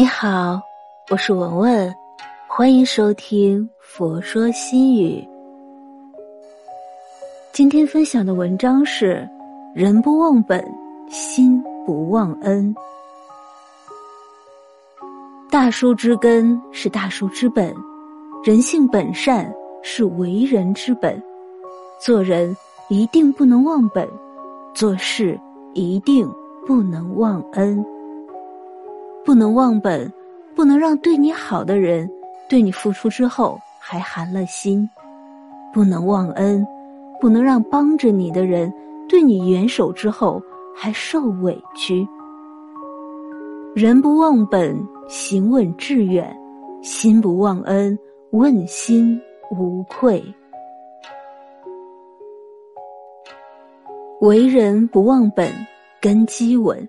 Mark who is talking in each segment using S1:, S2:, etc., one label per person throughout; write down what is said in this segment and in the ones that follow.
S1: 你好，我是文文，欢迎收听《佛说心语》。今天分享的文章是：人不忘本，心不忘恩。大树之根是大树之本，人性本善是为人之本。做人一定不能忘本，做事一定不能忘恩。不能忘本，不能让对你好的人对你付出之后还寒了心；不能忘恩，不能让帮着你的人对你援手之后还受委屈。人不忘本，行稳致远；心不忘恩，问心无愧。为人不忘本，根基稳。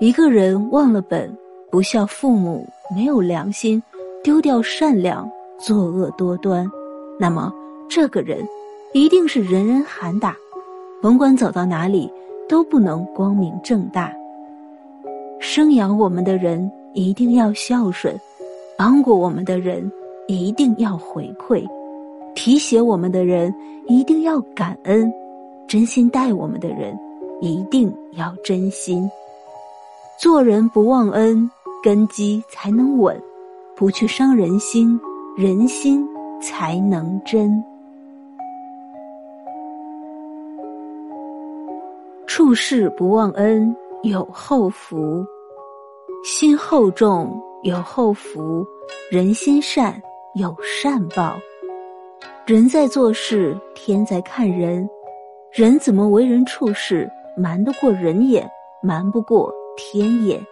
S1: 一个人忘了本，不孝父母，没有良心，丢掉善良，作恶多端，那么这个人一定是人人喊打，甭管走到哪里都不能光明正大。生养我们的人一定要孝顺，帮过我们的人一定要回馈，提携我们的人一定要感恩，真心待我们的人一定要真心。做人不忘恩，根基才能稳；不去伤人心，人心才能真。处事不忘恩，有后福；心厚重，有后福；人心善，有善报。人在做事，天在看人。人怎么为人处事，瞒得过人眼，瞒不过。天眼，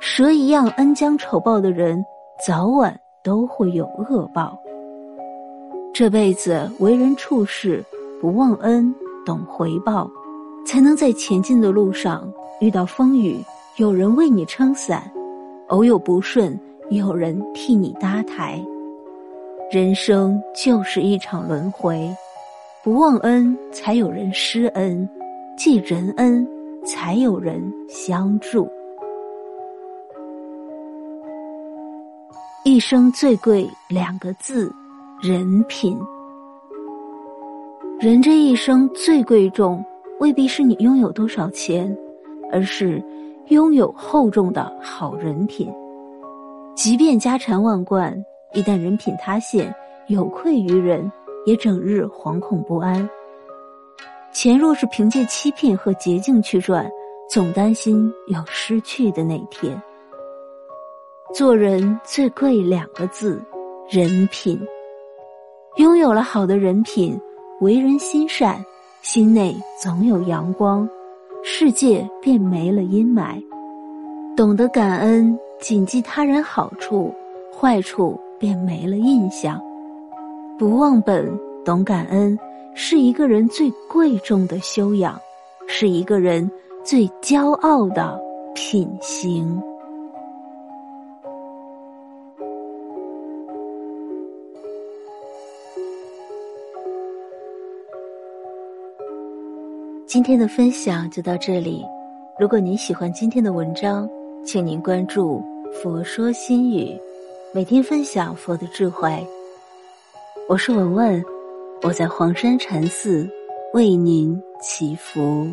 S1: 蛇一样恩将仇报的人，早晚都会有恶报。这辈子为人处事不忘恩，懂回报，才能在前进的路上遇到风雨，有人为你撑伞；偶有不顺，有人替你搭台。人生就是一场轮回，不忘恩，才有人施恩；记人恩。才有人相助。一生最贵两个字，人品。人这一生最贵重，未必是你拥有多少钱，而是拥有厚重的好人品。即便家产万贯，一旦人品塌陷，有愧于人，也整日惶恐不安。钱若是凭借欺骗和捷径去赚，总担心有失去的那天。做人最贵两个字，人品。拥有了好的人品，为人心善，心内总有阳光，世界便没了阴霾。懂得感恩，谨记他人好处，坏处便没了印象。不忘本，懂感恩。是一个人最贵重的修养，是一个人最骄傲的品行。今天的分享就到这里。如果您喜欢今天的文章，请您关注“佛说心语”，每天分享佛的智慧。我是文文。我在黄山禅寺为您祈福。